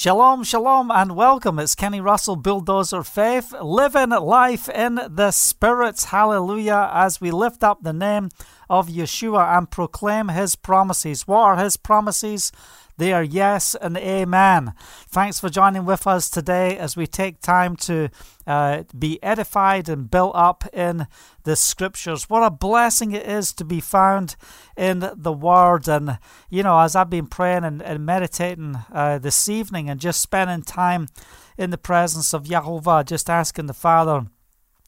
Shalom, shalom, and welcome. It's Kenny Russell, Bulldozer Faith, living life in the Spirit. Hallelujah. As we lift up the name of Yeshua and proclaim his promises. What are his promises? They are yes and amen. Thanks for joining with us today as we take time to uh, be edified and built up in the scriptures. What a blessing it is to be found in the Word. And, you know, as I've been praying and, and meditating uh, this evening and just spending time in the presence of Yahovah, just asking the Father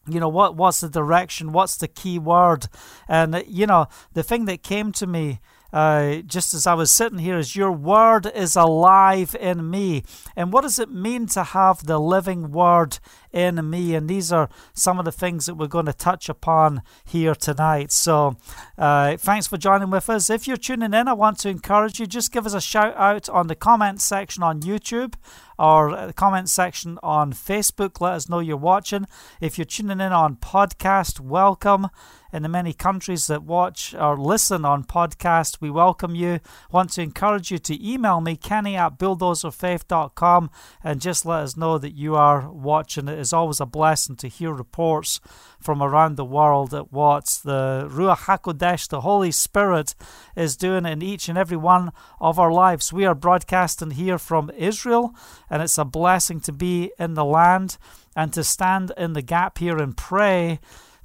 you know what what's the direction what's the key word and you know the thing that came to me uh, just as I was sitting here, is your word is alive in me. And what does it mean to have the living word in me? And these are some of the things that we're going to touch upon here tonight. So uh, thanks for joining with us. If you're tuning in, I want to encourage you, just give us a shout out on the comment section on YouTube or the comment section on Facebook. Let us know you're watching. If you're tuning in on podcast, welcome in the many countries that watch or listen on podcast. We welcome you. Want to encourage you to email me, Kenny at bulldozerfaith.com, and just let us know that you are watching. It is always a blessing to hear reports from around the world at what the Ruach HaKodesh, the Holy Spirit, is doing in each and every one of our lives. We are broadcasting here from Israel, and it's a blessing to be in the land and to stand in the gap here and pray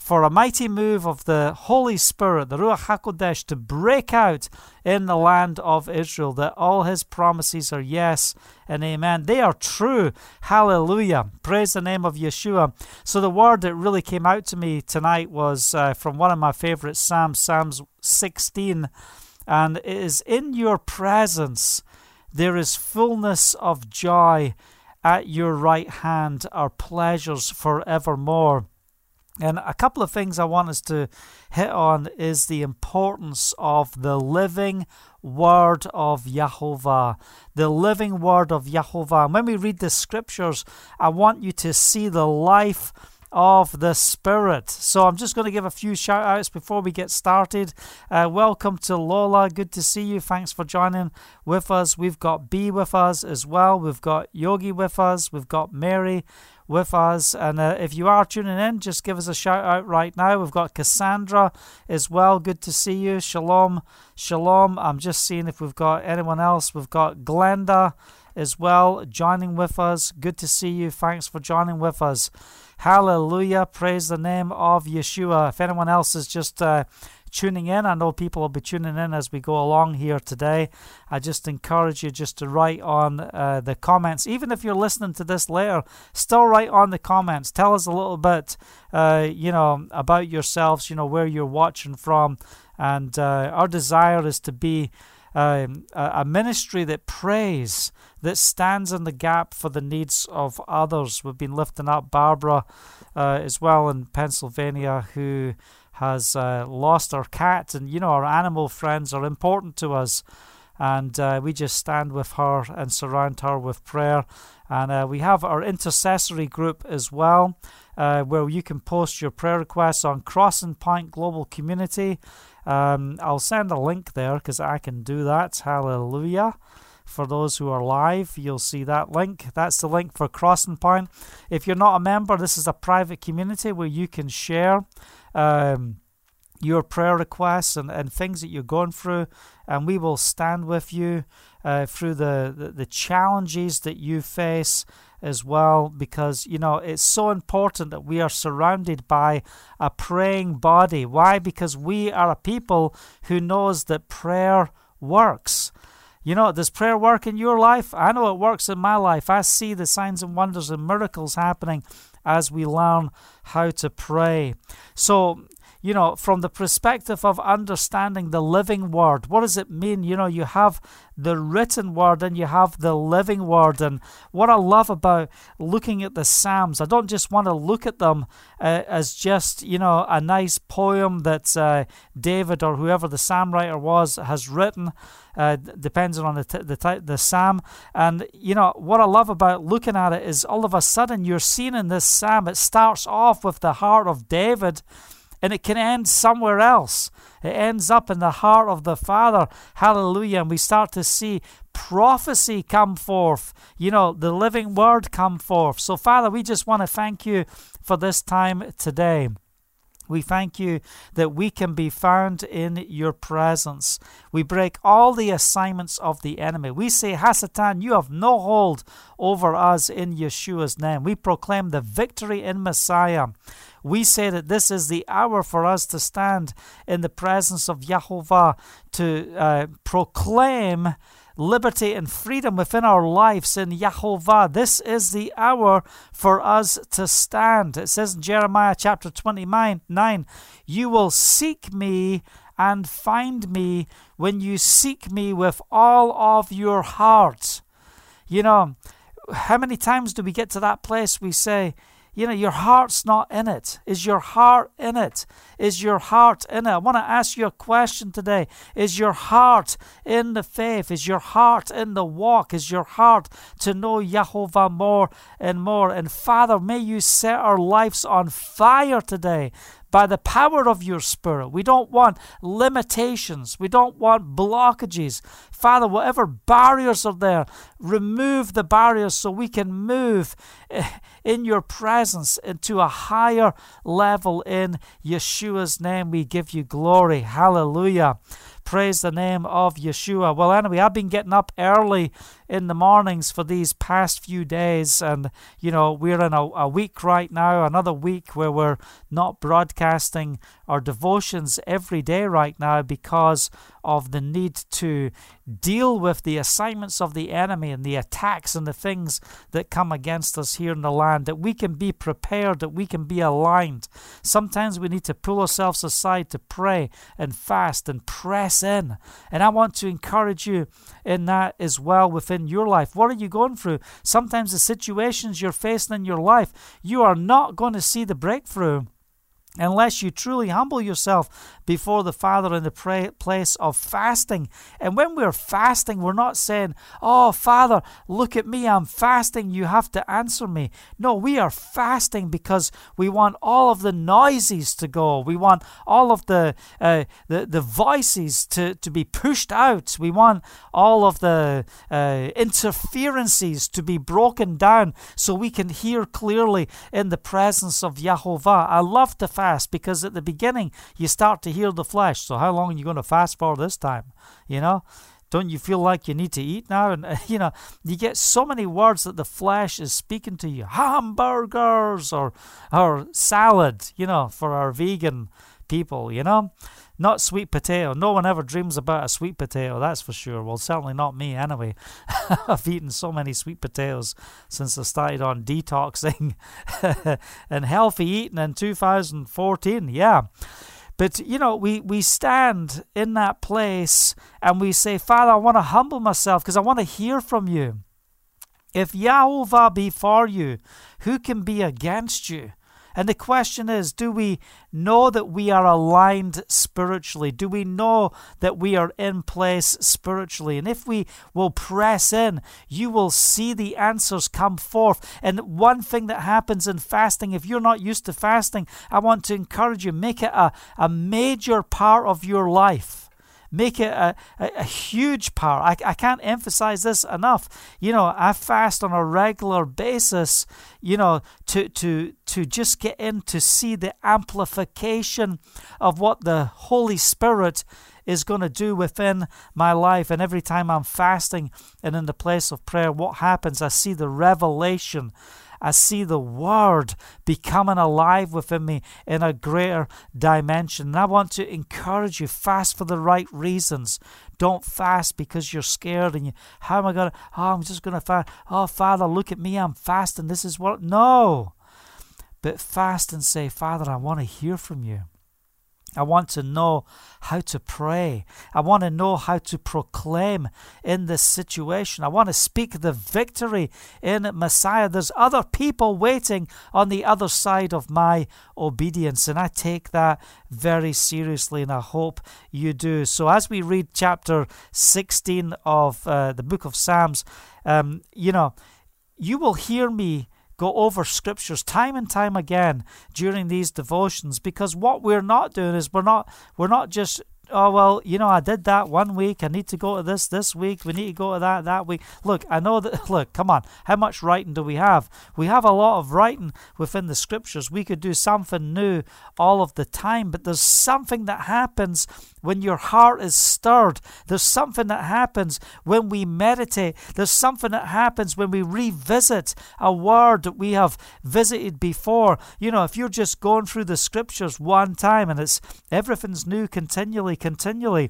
for a mighty move of the Holy Spirit, the Ruach HaKodesh, to break out in the land of Israel, that all his promises are yes and amen. They are true. Hallelujah. Praise the name of Yeshua. So, the word that really came out to me tonight was uh, from one of my favorite Psalms, Psalms 16, and it is In your presence there is fullness of joy. At your right hand are pleasures forevermore. And a couple of things I want us to hit on is the importance of the living word of Yahovah. The living word of Yahovah. When we read the scriptures, I want you to see the life of the Spirit. So I'm just going to give a few shout outs before we get started. Uh, welcome to Lola. Good to see you. Thanks for joining with us. We've got B with us as well. We've got Yogi with us. We've got Mary with us. And uh, if you are tuning in, just give us a shout out right now. We've got Cassandra as well. Good to see you. Shalom. Shalom. I'm just seeing if we've got anyone else. We've got Glenda as well joining with us. Good to see you. Thanks for joining with us. Hallelujah. Praise the name of Yeshua. If anyone else is just uh, tuning in. I know people will be tuning in as we go along here today. I just encourage you just to write on uh, the comments. Even if you're listening to this later, still write on the comments. Tell us a little bit, uh, you know, about yourselves, you know, where you're watching from. And uh, our desire is to be um, a ministry that prays, that stands in the gap for the needs of others. We've been lifting up Barbara uh, as well in Pennsylvania, who has uh, lost her cat, and you know our animal friends are important to us, and uh, we just stand with her and surround her with prayer. And uh, we have our intercessory group as well, uh, where you can post your prayer requests on Crossing Point Global Community. Um, I'll send a link there because I can do that. Hallelujah for those who are live. You'll see that link. That's the link for Crossing Point. If you're not a member, this is a private community where you can share um, your prayer requests and, and things that you're going through, and we will stand with you uh, through the, the, the challenges that you face as well because you know it's so important that we are surrounded by a praying body why because we are a people who knows that prayer works you know does prayer work in your life? I know it works in my life. I see the signs and wonders and miracles happening as we learn how to pray. So you know, from the perspective of understanding the living word. What does it mean? You know, you have the written word and you have the living word. And what I love about looking at the Psalms, I don't just want to look at them uh, as just, you know, a nice poem that uh, David or whoever the psalm writer was has written. Uh, depends on the t- the t- the psalm. And you know what I love about looking at it is all of a sudden you're seeing in this psalm. It starts off with the heart of David, and it can end somewhere else. It ends up in the heart of the Father. Hallelujah. And we start to see prophecy come forth. You know, the living word come forth. So, Father, we just want to thank you for this time today. We thank you that we can be found in your presence. We break all the assignments of the enemy. We say, Hasatan, you have no hold over us in Yeshua's name. We proclaim the victory in Messiah. We say that this is the hour for us to stand in the presence of Yahovah to uh, proclaim liberty and freedom within our lives in Yahovah. This is the hour for us to stand. It says in Jeremiah chapter 29, 9, You will seek me and find me when you seek me with all of your heart. You know, how many times do we get to that place we say, you know, your heart's not in it. Is your heart in it? Is your heart in it? I want to ask you a question today. Is your heart in the faith? Is your heart in the walk? Is your heart to know Yahovah more and more? And Father, may you set our lives on fire today by the power of your Spirit. We don't want limitations. We don't want blockages. Father, whatever barriers are there, remove the barriers so we can move in your presence into a higher level in Yeshua's name. We give you glory. Hallelujah. Praise the name of Yeshua. Well, anyway, I've been getting up early in the mornings for these past few days, and you know, we're in a, a week right now, another week where we're not broadcasting our devotions every day right now because of the need to deal with the assignments of the enemy and the attacks and the things that come against us here in the land, that we can be prepared, that we can be aligned. Sometimes we need to pull ourselves aside to pray and fast and press in. And I want to encourage you in that as well within your life. What are you going through? Sometimes the situations you're facing in your life, you are not going to see the breakthrough unless you truly humble yourself before the Father in the place of fasting. And when we're fasting, we're not saying, Oh, Father, look at me, I'm fasting, you have to answer me. No, we are fasting because we want all of the noises to go. We want all of the, uh, the, the voices to, to be pushed out. We want all of the uh, interferences to be broken down so we can hear clearly in the presence of Yahovah. I love to fast because at the beginning you start to heal the flesh. So how long are you going to fast for this time? You know? Don't you feel like you need to eat now? And, you know, you get so many words that the flesh is speaking to you. Hamburgers or, or salad, you know, for our vegan people, you know? Not sweet potato. No one ever dreams about a sweet potato, that's for sure. Well, certainly not me anyway. I've eaten so many sweet potatoes since I started on detoxing and healthy eating in 2014. Yeah. But, you know, we, we stand in that place and we say, Father, I want to humble myself because I want to hear from you. If Yahovah be for you, who can be against you? And the question is do we know that we are aligned spiritually? Do we know that we are in place spiritually? And if we will press in, you will see the answers come forth. And one thing that happens in fasting, if you're not used to fasting, I want to encourage you make it a, a major part of your life make it a, a, a, huge part. I, I can't emphasize this enough. You know, I fast on a regular basis, you know, to, to, to just get in to see the amplification of what the Holy Spirit is going to do within my life. And every time I'm fasting and in the place of prayer, what happens? I see the revelation I see the Word becoming alive within me in a greater dimension. And I want to encourage you fast for the right reasons. Don't fast because you're scared and you, how am I going to, oh, I'm just going to fast. Oh, Father, look at me, I'm fasting. This is what, no. But fast and say, Father, I want to hear from you. I want to know how to pray. I want to know how to proclaim in this situation. I want to speak the victory in Messiah. There's other people waiting on the other side of my obedience, and I take that very seriously, and I hope you do. So, as we read chapter 16 of uh, the book of Psalms, um, you know, you will hear me go over scriptures time and time again during these devotions because what we're not doing is we're not we're not just oh well you know i did that one week i need to go to this this week we need to go to that that week. Look i know that look come on how much writing do we have? We have a lot of writing within the scriptures. We could do something new all of the time but there's something that happens when your heart is stirred. There's something that happens when we meditate. There's something that happens when we revisit a word that we have visited before. You know if you're just going through the scriptures one time and it's everything's new continually continually.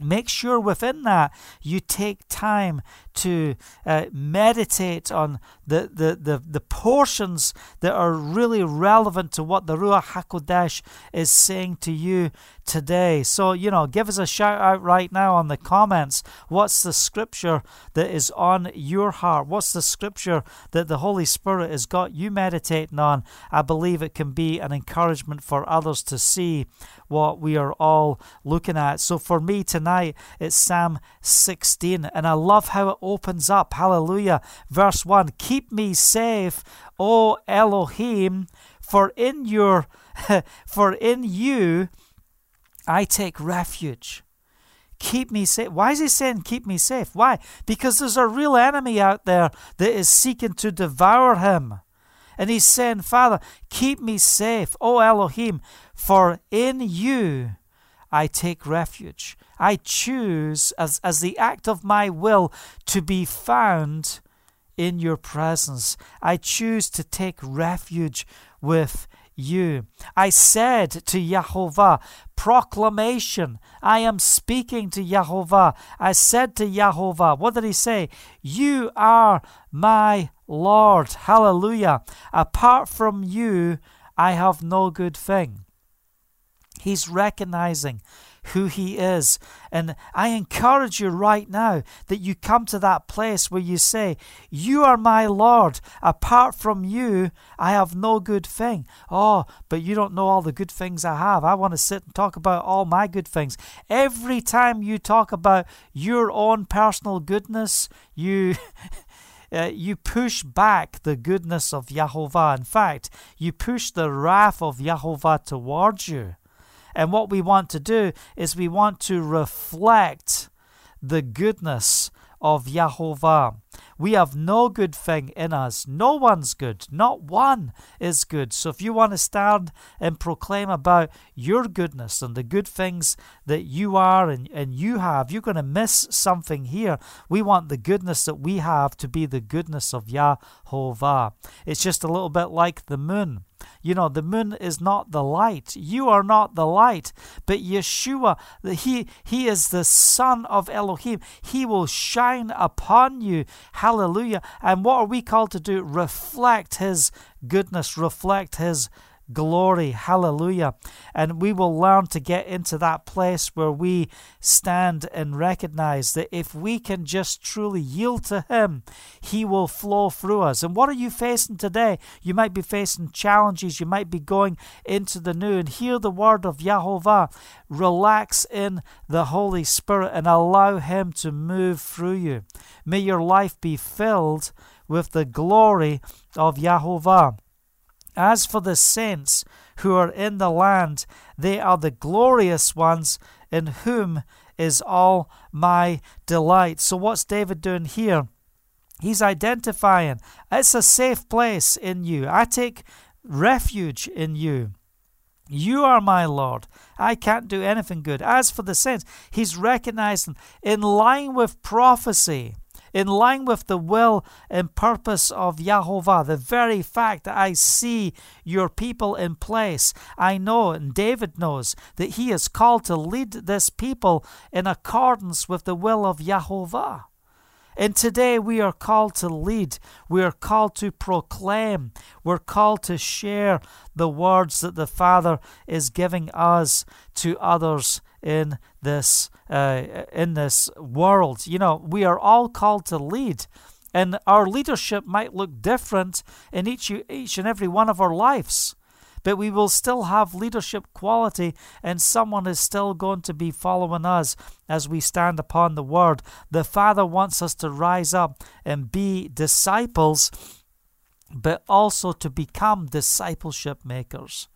Make sure within that you take time to uh, meditate on the, the, the, the portions that are really relevant to what the Ruach HaKodesh is saying to you today. So, you know, give us a shout out right now on the comments. What's the scripture that is on your heart? What's the scripture that the Holy Spirit has got you meditating on? I believe it can be an encouragement for others to see what we are all looking at. So for me tonight, it's Psalm 16, and I love how it opens up. Hallelujah. Verse 1 Keep me safe, O Elohim, for in your for in you I take refuge. Keep me safe. Why is he saying keep me safe? Why? Because there's a real enemy out there that is seeking to devour him. And he's saying, Father, keep me safe, O Elohim, for in you I take refuge. I choose, as, as the act of my will, to be found in your presence. I choose to take refuge with you. I said to Yahovah, proclamation. I am speaking to Yahovah. I said to Yahovah, what did he say? You are my Lord. Hallelujah. Apart from you, I have no good thing. He's recognizing who He is. And I encourage you right now that you come to that place where you say, You are my Lord. Apart from you, I have no good thing. Oh, but you don't know all the good things I have. I want to sit and talk about all my good things. Every time you talk about your own personal goodness, you. Uh, you push back the goodness of Yahovah. In fact, you push the wrath of Yahovah towards you. And what we want to do is we want to reflect the goodness of Yahovah. We have no good thing in us. No one's good. Not one is good. So if you want to stand and proclaim about your goodness and the good things that you are and, and you have, you're going to miss something here. We want the goodness that we have to be the goodness of Yahovah. It's just a little bit like the moon. You know, the moon is not the light. You are not the light. But Yeshua, he, he is the Son of Elohim. He will shine upon you. Hallelujah. And what are we called to do? Reflect His goodness, reflect His glory. Hallelujah. And we will learn to get into that place where we stand and recognize that if we can just truly yield to Him, He will flow through us. And what are you facing today? You might be facing challenges. You might be going into the new and hear the word of Yahovah. Relax in the Holy Spirit and allow Him to move through you. May your life be filled with the glory of Yahovah. As for the saints who are in the land, they are the glorious ones in whom is all my delight. So, what's David doing here? He's identifying it's a safe place in you. I take refuge in you. You are my Lord. I can't do anything good. As for the saints, he's recognizing in line with prophecy in line with the will and purpose of Yahovah. The very fact that I see your people in place, I know, and David knows, that he is called to lead this people in accordance with the will of Yahovah. And today we are called to lead. We are called to proclaim. We're called to share the words that the Father is giving us to others in this uh, in this world. You know, we are all called to lead, and our leadership might look different in each each and every one of our lives. But we will still have leadership quality, and someone is still going to be following us as we stand upon the word. The Father wants us to rise up and be disciples, but also to become discipleship makers.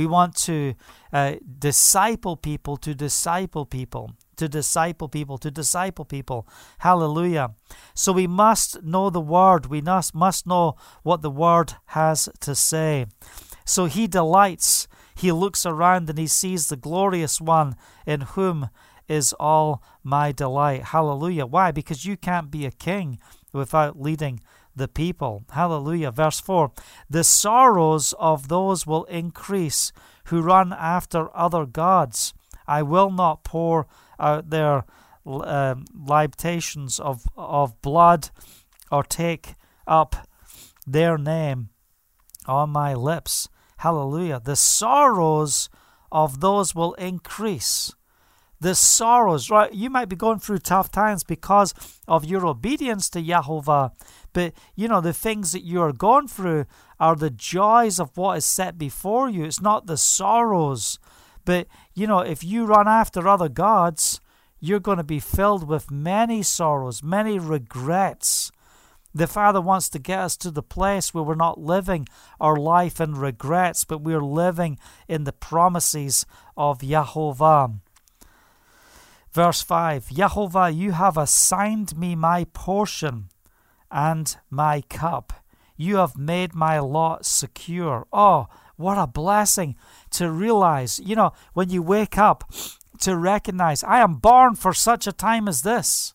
We want to uh, disciple people to disciple people to disciple people, to disciple people. Hallelujah. So we must know the word. We must, must know what the word has to say. So he delights. He looks around and he sees the glorious one in whom is all my delight. Hallelujah. Why? Because you can't be a king without leading the people. Hallelujah. Verse 4 The sorrows of those will increase who run after other gods. I will not pour out their um, libations of, of blood or take up their name on my lips. Hallelujah. The sorrows of those will increase. The sorrows, right? You might be going through tough times because of your obedience to Yahovah, but you know, the things that you are going through are the joys of what is set before you. It's not the sorrows but, you know, if you run after other gods, you're going to be filled with many sorrows, many regrets. The Father wants to get us to the place where we're not living our life in regrets, but we're living in the promises of Yahovah. Verse 5 Yahovah, you have assigned me my portion and my cup. You have made my lot secure. Oh, what a blessing to realize, you know, when you wake up, to recognize, I am born for such a time as this.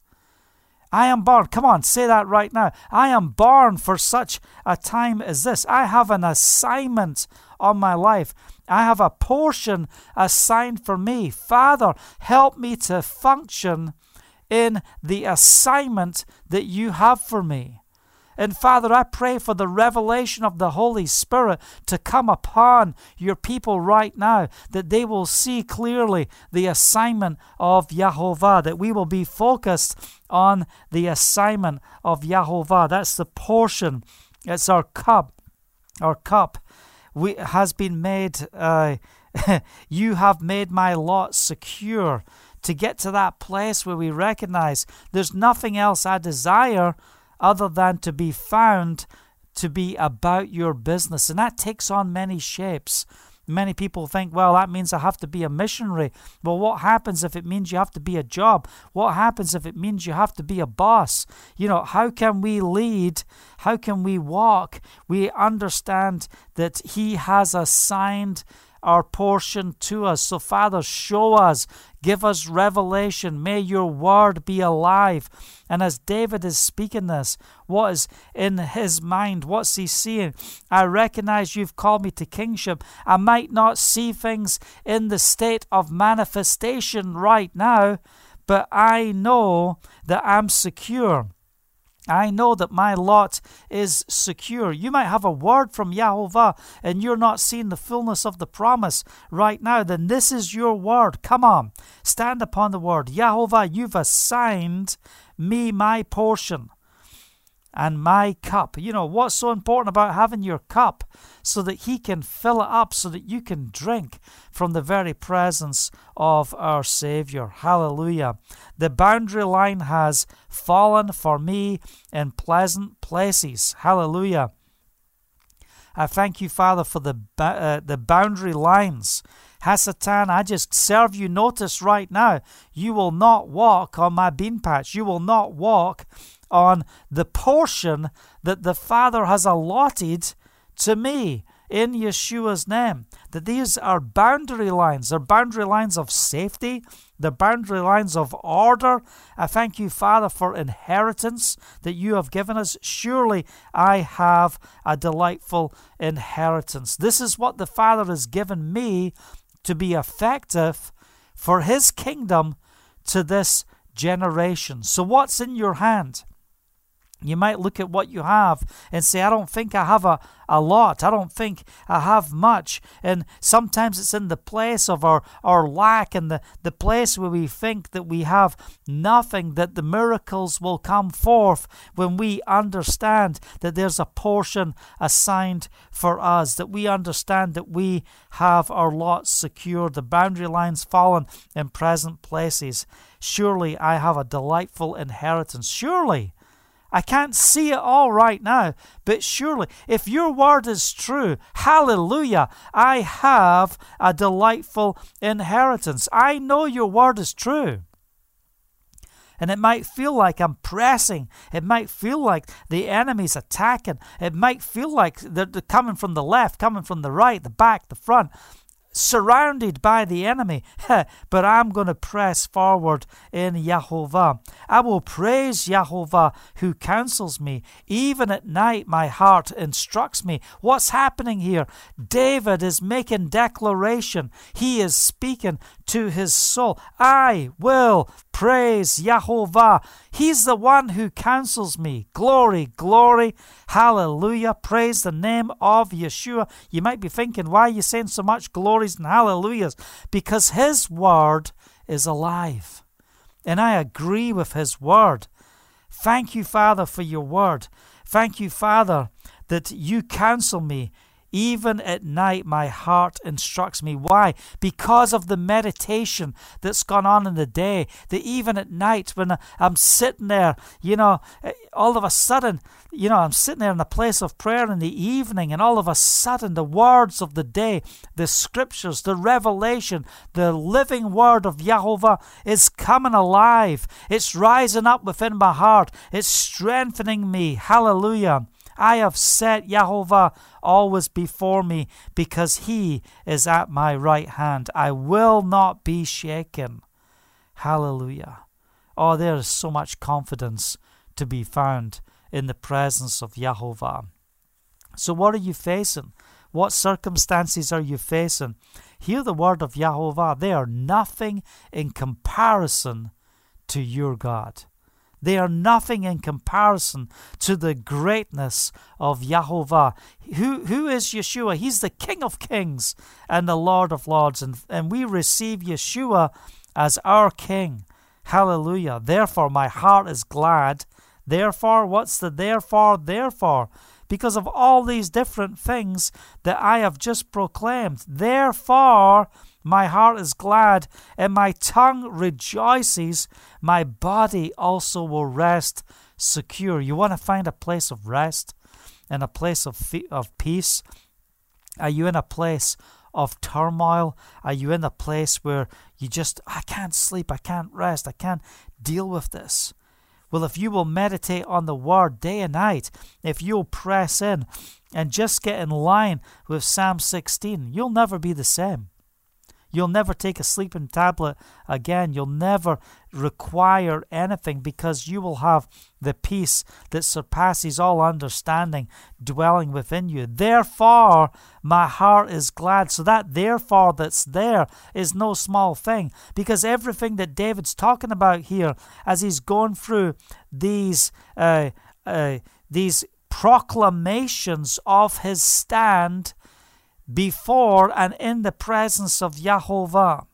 I am born. Come on, say that right now. I am born for such a time as this. I have an assignment on my life. I have a portion assigned for me. Father, help me to function in the assignment that you have for me. And Father, I pray for the revelation of the Holy Spirit to come upon your people right now, that they will see clearly the assignment of Yahovah, that we will be focused on the assignment of Yahovah. That's the portion, it's our cup. Our cup we, has been made, uh, you have made my lot secure. To get to that place where we recognize there's nothing else I desire other than to be found to be about your business. And that takes on many shapes. Many people think, well, that means I have to be a missionary. Well, what happens if it means you have to be a job? What happens if it means you have to be a boss? You know, how can we lead? How can we walk? We understand that He has assigned our portion to us. So, Father, show us, give us revelation. May your word be alive. And as David is speaking this, what is in his mind? What's he seeing? I recognize you've called me to kingship. I might not see things in the state of manifestation right now, but I know that I'm secure. I know that my lot is secure. You might have a word from Yahovah and you're not seeing the fullness of the promise right now. Then this is your word. Come on, stand upon the word. Yahovah, you've assigned me my portion and my cup. You know, what's so important about having your cup? So that He can fill it up, so that you can drink from the very presence of our Savior. Hallelujah. The boundary line has fallen for me in pleasant places. Hallelujah. I thank you, Father, for the, uh, the boundary lines. Hasatan, I just serve you notice right now. You will not walk on my bean patch. You will not walk on the portion that the Father has allotted to me in Yeshua's name. That these are boundary lines. They're boundary lines of safety, the boundary lines of order. I thank you, Father, for inheritance that you have given us. Surely I have a delightful inheritance. This is what the Father has given me to be effective for His kingdom to this generation. So, what's in your hand? You might look at what you have and say, I don't think I have a, a lot. I don't think I have much. And sometimes it's in the place of our, our lack and the, the place where we think that we have nothing, that the miracles will come forth when we understand that there's a portion assigned for us, that we understand that we have our lot secured, the boundary lines fallen in present places. Surely I have a delightful inheritance. Surely I can't see it all right now, but surely, if your word is true, hallelujah, I have a delightful inheritance. I know your word is true. And it might feel like I'm pressing. It might feel like the enemy's attacking. It might feel like they're coming from the left, coming from the right, the back, the front surrounded by the enemy, but I'm going to press forward in Yahovah. I will praise Yahovah who counsels me. Even at night, my heart instructs me. What's happening here? David is making declaration. He is speaking to his soul. I will praise Yahovah. He's the one who counsels me. Glory, glory, hallelujah. Praise the name of Yeshua. You might be thinking, why are you saying so much glories and hallelujahs? Because his word is alive. And I agree with his word. Thank you, Father, for your word. Thank you, Father, that you counsel me even at night, my heart instructs me. Why? Because of the meditation that's gone on in the day. That even at night, when I'm sitting there, you know, eh, all of a sudden, you know, I'm sitting there in the place of prayer in the evening, and all of a sudden, the words of the day, the scriptures, the revelation, the living word of Yahovah is coming alive. It's rising up within my heart. It's strengthening me. Hallelujah. I have set Yahovah always before me, because he is at my right hand. I will not be shaken. Hallelujah. Oh, there is so much confidence to be found in the presence of Yahovah. So, what are you facing? What circumstances are you facing? Hear the word of Yahovah. They are nothing in comparison to your God. They are nothing in comparison to the greatness of Yahovah. Who, who is Yeshua? He's the King of kings and the Lord of lords. And, and we receive Yeshua as our King. Hallelujah. Therefore, my heart is glad. Therefore, what's the therefore? Therefore, because of all these different things that I have just proclaimed. Therefore, my heart is glad, and my tongue rejoices. My body also will rest secure. You want to find a place of rest and a place of, of peace? Are you in a place of turmoil? Are you in a place where you just, I can't sleep, I can't rest, I can't deal with this? Well, if you will meditate on the word day and night, if you'll press in and just get in line with Psalm 16, you'll never be the same. You'll never take a sleeping tablet again. You'll never require anything because you will have the peace that surpasses all understanding dwelling within you. Therefore, my heart is glad. So, that therefore that's there is no small thing because everything that David's talking about here as he's going through these, uh, uh, these proclamations of his stand before and in the presence of Yahovah.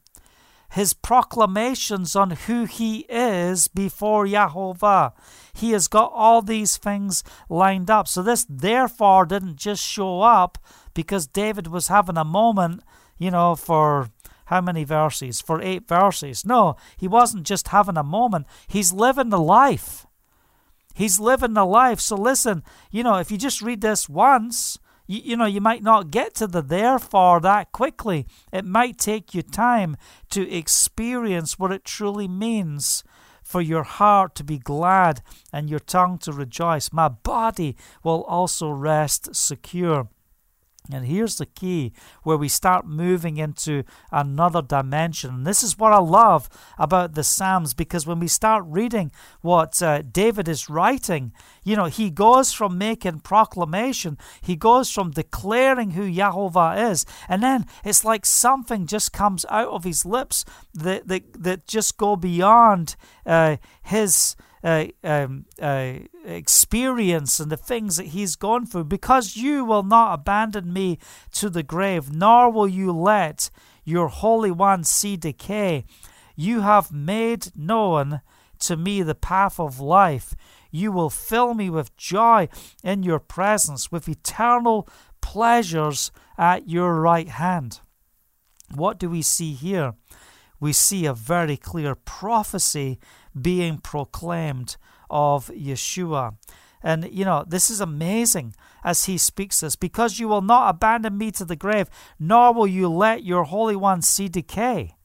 His proclamations on who he is before Yahovah. He has got all these things lined up. So this therefore didn't just show up because David was having a moment, you know, for how many verses? For eight verses. No, he wasn't just having a moment. He's living the life. He's living the life. So listen, you know, if you just read this once, you, you know, you might not get to the therefore that quickly. It might take you time to experience what it truly means for your heart to be glad and your tongue to rejoice. My body will also rest secure. And here's the key where we start moving into another dimension. And this is what I love about the Psalms because when we start reading what uh, David is writing, you know, he goes from making proclamation, he goes from declaring who Yahovah is, and then it's like something just comes out of his lips that, that, that just go beyond uh, his uh, um, uh, experience and the things that he's gone through, because you will not abandon me to the grave, nor will you let your Holy One see decay. You have made known to me the path of life. You will fill me with joy in your presence, with eternal pleasures at your right hand. What do we see here? We see a very clear prophecy being proclaimed of Yeshua. And, you know, this is amazing as he speaks this because you will not abandon me to the grave, nor will you let your Holy One see decay.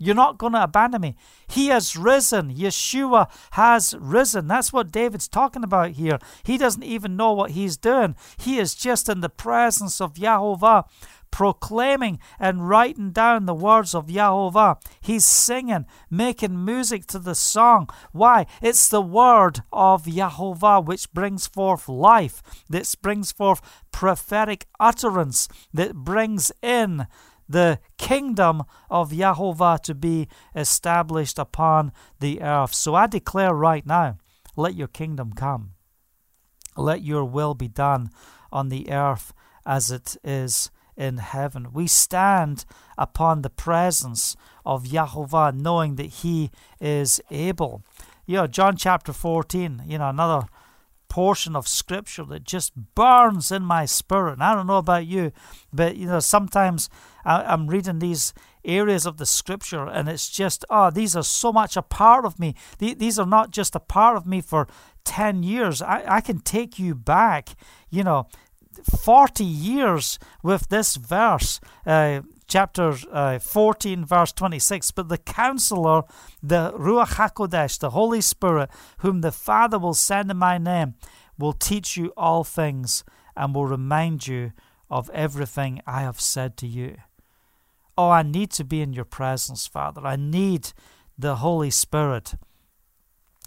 You're not going to abandon me. He has risen. Yeshua has risen. That's what David's talking about here. He doesn't even know what he's doing. He is just in the presence of Yahovah proclaiming and writing down the words of Yahovah. He's singing, making music to the song. Why? It's the word of Yahovah which brings forth life, that brings forth prophetic utterance, that brings in the kingdom of Yahovah to be established upon the earth. So I declare right now, let your kingdom come. Let your will be done on the earth as it is in heaven. We stand upon the presence of Yahovah, knowing that He is able. You know, John chapter 14, you know, another portion of scripture that just burns in my spirit. And I don't know about you, but you know, sometimes I, am reading these areas of the scripture and it's just, oh, these are so much a part of me. These are not just a part of me for 10 years. I, I can take you back, you know, 40 years with this verse. Uh, chapter uh, 14, verse 26. But the counselor, the Ruach HaKodesh, the Holy Spirit, whom the Father will send in my name, will teach you all things and will remind you of everything I have said to you. Oh, I need to be in your presence, Father. I need the Holy Spirit.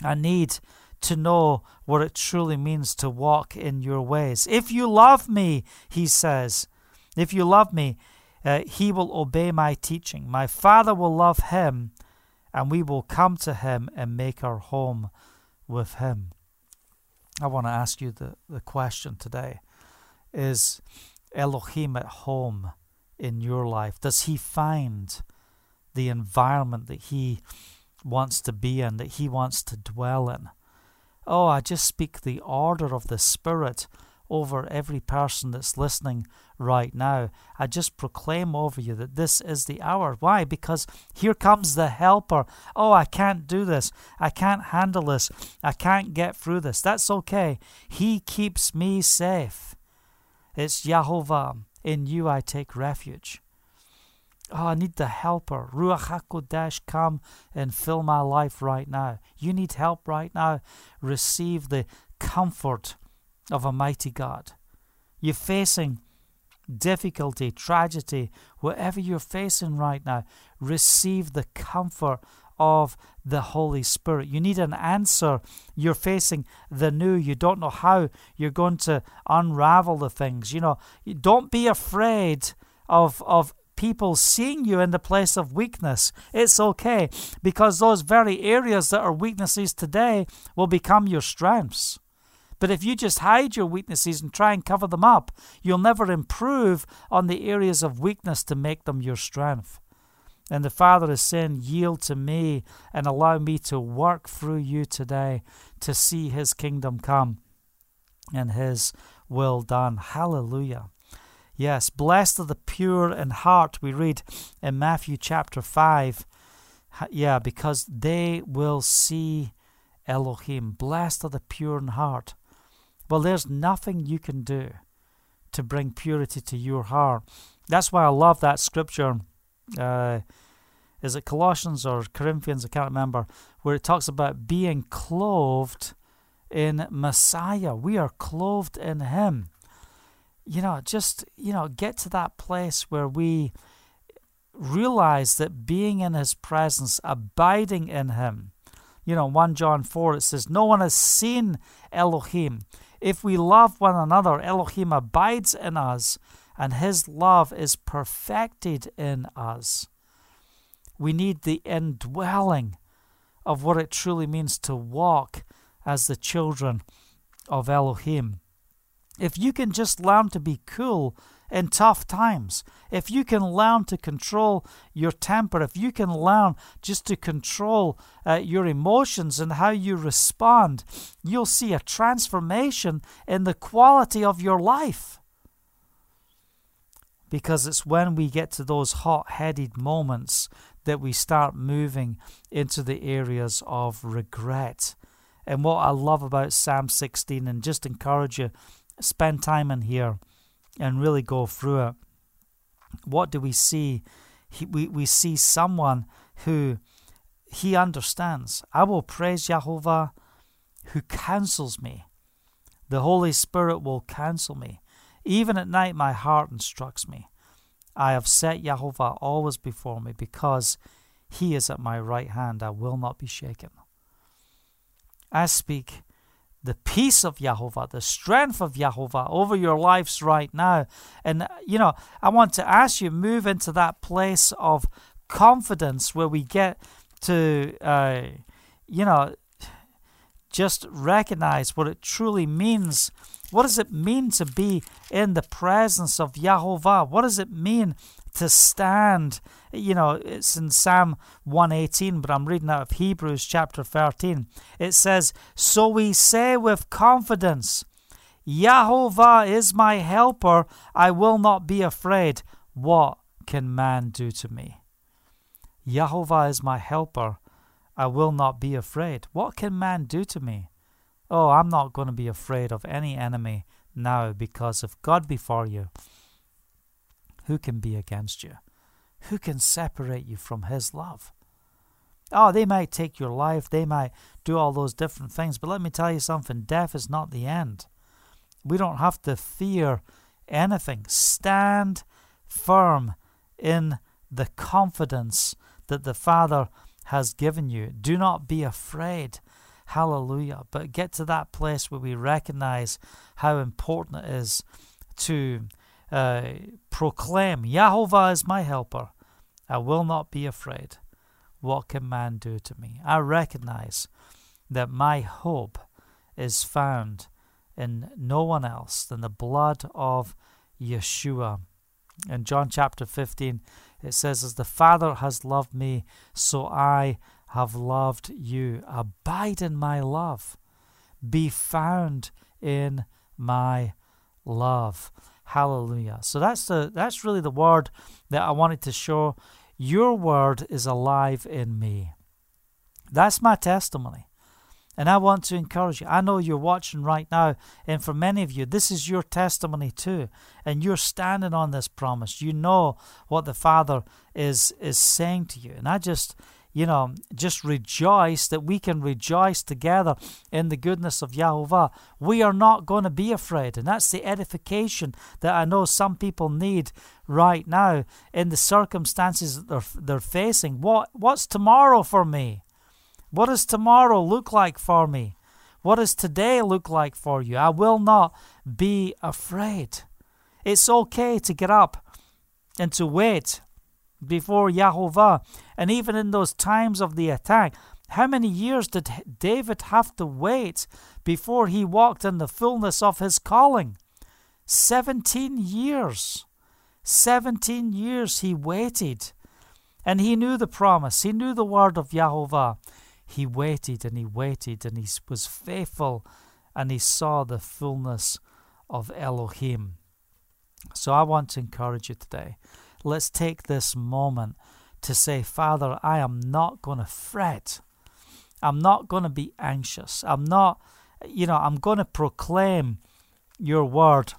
I need to know what it truly means to walk in your ways. If you love me, he says, if you love me, uh, he will obey my teaching. My Father will love him, and we will come to him and make our home with him. I want to ask you the, the question today Is Elohim at home in your life? Does he find the environment that he wants to be in, that he wants to dwell in? Oh, I just speak the order of the Spirit over every person that's listening right now. I just proclaim over you that this is the hour. Why? Because here comes the helper. Oh, I can't do this. I can't handle this. I can't get through this. That's okay. He keeps me safe. It's Yahovah. In you I take refuge. Oh, I need the helper. Ruach HaKodesh, come and fill my life right now. You need help right now. Receive the comfort of a mighty God. You're facing difficulty, tragedy, whatever you're facing right now, receive the comfort of the Holy Spirit. You need an answer. You're facing the new. You don't know how you're going to unravel the things. You know, don't be afraid of of people seeing you in the place of weakness. It's okay because those very areas that are weaknesses today will become your strengths. But if you just hide your weaknesses and try and cover them up, you'll never improve on the areas of weakness to make them your strength. And the Father is saying, Yield to me and allow me to work through you today to see His kingdom come and His will done. Hallelujah. Yes, blessed are the pure in heart, we read in Matthew chapter 5. Yeah, because they will see Elohim. Blessed are the pure in heart. Well, there's nothing you can do to bring purity to your heart. That's why I love that scripture. Uh, is it Colossians or Corinthians? I can't remember. Where it talks about being clothed in Messiah. We are clothed in Him you know, just, you know, get to that place where we realize that being in his presence, abiding in him, you know, 1 John 4, it says, No one has seen Elohim. If we love one another, Elohim abides in us, and his love is perfected in us. We need the indwelling of what it truly means to walk as the children of Elohim. If you can just learn to be cool in tough times, if you can learn to control your temper, if you can learn just to control uh, your emotions and how you respond, you'll see a transformation in the quality of your life. Because it's when we get to those hot headed moments that we start moving into the areas of regret And what I love about Psalm 16, and just encourage you, spend time in here and really go through it. What do we see? He, we, we see someone who he understands. I will praise Jehovah who counsels me. The Holy Spirit will counsel me. Even at night, my heart instructs me. I have set Jehovah always before me because he is at my right hand. I will not be shaken. I speak the peace of Yahovah, the strength of Yahovah over your lives right now. And, you know, I want to ask you, move into that place of confidence where we get to, uh, you know, just recognize what it truly means. What does it mean to be in the presence of Yahovah? What does it mean to stand. You know, it's in Psalm 118, but I'm reading out of Hebrews chapter 13. It says, So we say with confidence, Yahovah is my helper, I will not be afraid. What can man do to me? Yahovah is my helper, I will not be afraid. What can man do to me? Oh, I'm not going to be afraid of any enemy now because of God before you. Who can be against you? Who can separate you from His love? Oh, they might take your life, they might do all those different things, but let me tell you something death is not the end. We don't have to fear anything. Stand firm in the confidence that the Father has given you. Do not be afraid. Hallelujah. But get to that place where we recognize how important it is to uh, proclaim, Jehovah is my helper. I will not be afraid. What can man do to me? I recognize that my hope is found in no one else than the blood of Yeshua. In John chapter 15, it says, As the Father has loved me, so I have loved you. Abide in my love. Be found in my love. Hallelujah. So that's the that's really the word that I wanted to show. Your word is alive in me. That's my testimony. And I want to encourage you. I know you're watching right now, and for many of you, this is your testimony too. And you're standing on this promise. You know what the Father is is saying to you. And I just you know, just rejoice that we can rejoice together in the goodness of Yahovah. We are not going to be afraid. And that's the edification that I know some people need right now in the circumstances that they're, they're facing. What, what's tomorrow for me? What does tomorrow look like for me? What does today look like for you? I will not be afraid. It's okay to get up and to wait before Yahovah. And even in those times of the attack, how many years did David have to wait before he walked in the fullness of his calling? 17 years. 17 years he waited. And he knew the promise, he knew the word of Yahovah. He waited and he waited and he was faithful and he saw the fullness of Elohim. So I want to encourage you today let's take this moment to say, Father, I am not going to fret. I'm not going to be anxious. I'm not, you know, I'm going to proclaim your word.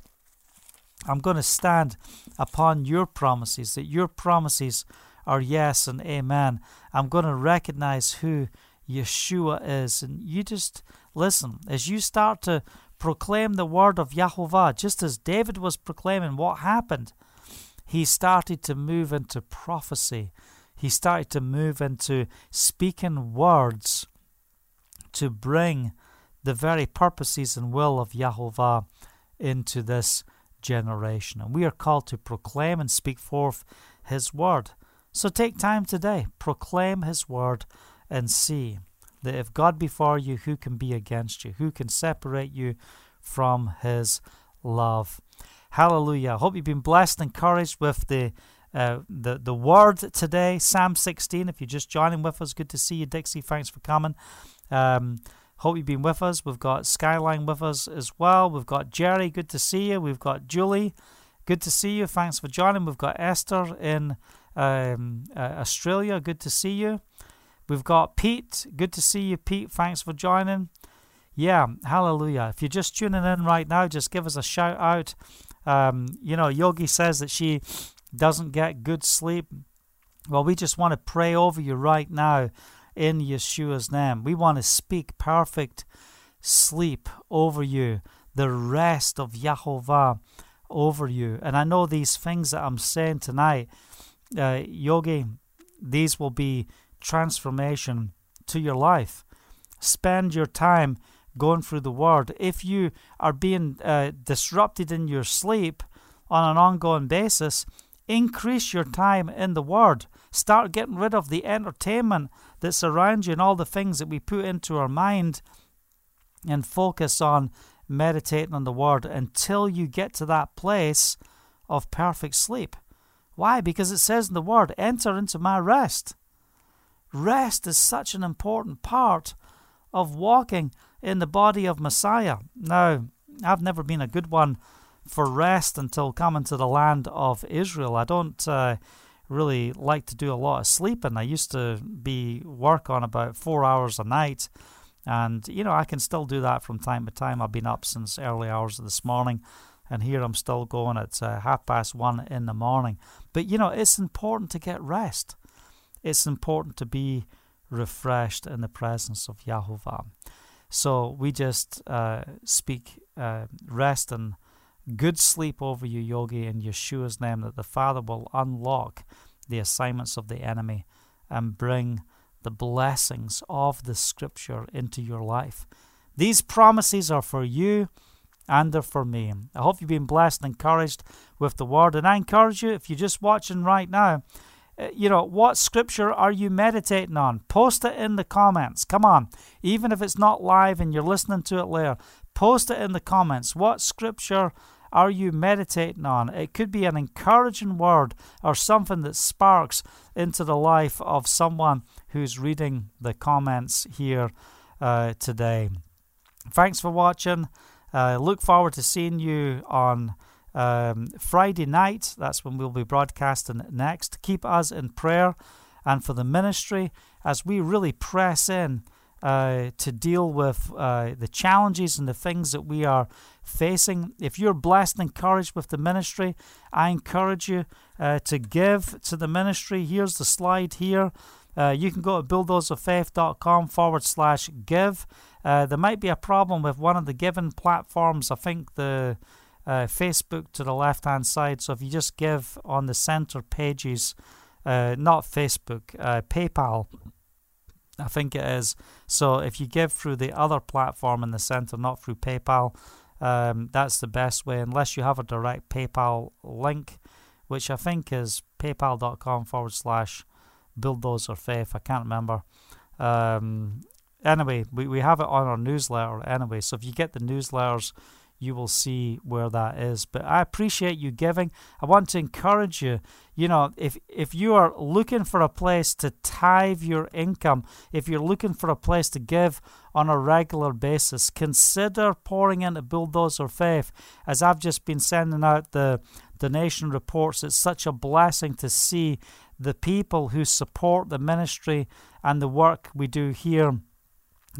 I'm going to stand upon your promises, that your promises are yes and amen. I'm going to recognize who Yeshua is. And you just listen, as you start to proclaim the word of Yahovah, just as David was proclaiming what happened he started to move into prophecy. He started to move into speaking words to bring the very purposes and will of Yahovah into this generation. And we are called to proclaim and speak forth His word. So take time today, proclaim His word, and see that if God be for you, who can be against you? Who can separate you from His love? Hallelujah. I hope you've been blessed and encouraged with the uh, the the word today, Psalm 16. If you're just joining with us, good to see you, Dixie. Thanks for coming. Um, hope you've been with us. We've got Skyline with us as well. We've got Jerry. Good to see you. We've got Julie. Good to see you. Thanks for joining. We've got Esther in um, uh, Australia. Good to see you. We've got Pete. Good to see you, Pete. Thanks for joining. Yeah, hallelujah. If you're just tuning in right now, just give us a shout out. Um, you know, Yogi says that she doesn't get good sleep. Well, we just want to pray over you right now in Yeshua's name. We want to speak perfect sleep over you, the rest of Yahovah over you. And I know these things that I'm saying tonight, uh, Yogi, these will be transformation to your life. Spend your time going through the Word. If you are being uh, disrupted in your sleep on an ongoing basis, increase your time in the Word. Start getting rid of the entertainment that surrounds you and all the things that we put into our mind and focus on meditating on the Word until you get to that place of perfect sleep. Why? Because it says in the Word, enter into my rest. Rest is such an important part of walking in the body of Messiah. Now, I've never been a good one for rest until coming to the land of Israel. I don't uh, really like to do a lot of sleeping. I used to be work on about four hours a night, and you know I can still do that from time to time. I've been up since early hours of this morning, and here I'm still going at uh, half past one in the morning. But you know it's important to get rest. It's important to be refreshed in the presence of Yahovah. So we just uh, speak uh, rest and good sleep over you, Yogi, in Yeshua's name, that the Father will unlock the assignments of the enemy and bring the blessings of the Scripture into your life. These promises are for you and they're for me. I hope you've been blessed and encouraged with the word. And I encourage you, if you're just watching right now, you know, what scripture are you meditating on? Post it in the comments. Come on. Even if it's not live and you're listening to it later, post it in the comments. What scripture are you meditating on? It could be an encouraging word or something that sparks into the life of someone who's reading the comments here uh, today. Thanks for watching. Uh, look forward to seeing you on um, Friday night, that's when we'll be broadcasting next. Keep us in prayer and for the ministry as we really press in uh, to deal with uh, the challenges and the things that we are facing. If you're blessed and encouraged with the ministry, I encourage you uh, to give to the ministry. Here's the slide here. Uh, you can go to bulldozerfaith.com forward slash give. Uh, there might be a problem with one of the given platforms. I think the uh, Facebook to the left hand side. So if you just give on the center pages, uh, not Facebook, uh, PayPal, I think it is. So if you give through the other platform in the center, not through PayPal, um, that's the best way, unless you have a direct PayPal link, which I think is paypal.com forward slash bulldozer faith. I can't remember. Um, anyway, we, we have it on our newsletter anyway. So if you get the newsletters, you will see where that is. But I appreciate you giving. I want to encourage you. You know, if if you are looking for a place to tithe your income, if you're looking for a place to give on a regular basis, consider pouring into Bulldozer Faith. As I've just been sending out the donation reports, it's such a blessing to see the people who support the ministry and the work we do here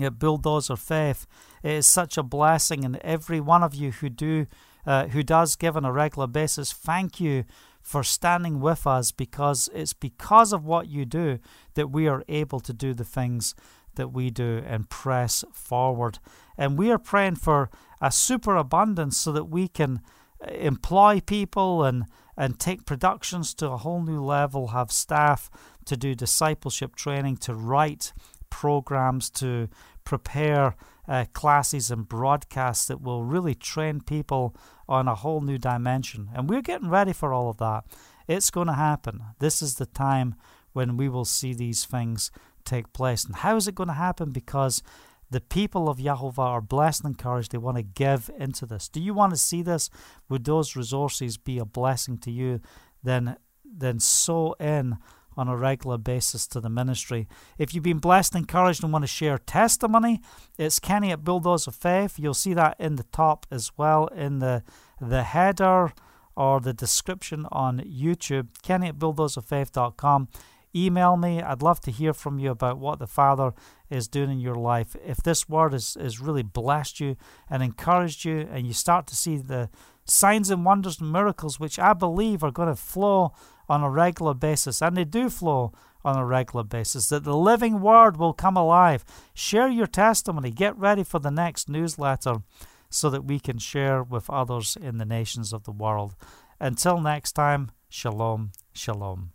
at Bulldozer Faith. It is such a blessing, and every one of you who do, uh, who does give on a regular basis, thank you for standing with us because it's because of what you do that we are able to do the things that we do and press forward. And we are praying for a superabundance so that we can uh, employ people and and take productions to a whole new level, have staff to do discipleship training, to write programs, to prepare uh, classes and broadcasts that will really train people on a whole new dimension. And we're getting ready for all of that. It's going to happen. This is the time when we will see these things take place. And how is it going to happen? Because the people of Yahovah are blessed and encouraged. They want to give into this. Do you want to see this? Would those resources be a blessing to you? Then, then sow in on a regular basis to the ministry. If you've been blessed, encouraged, and want to share testimony, it's Kenny at of Faith. You'll see that in the top as well in the the header or the description on YouTube. Kenny at bulldozerfaith.com. email me. I'd love to hear from you about what the Father is doing in your life. If this word has, has really blessed you and encouraged you, and you start to see the signs and wonders and miracles, which I believe are going to flow on a regular basis, and they do flow on a regular basis, that the living word will come alive. Share your testimony. Get ready for the next newsletter so that we can share with others in the nations of the world. Until next time, shalom, shalom.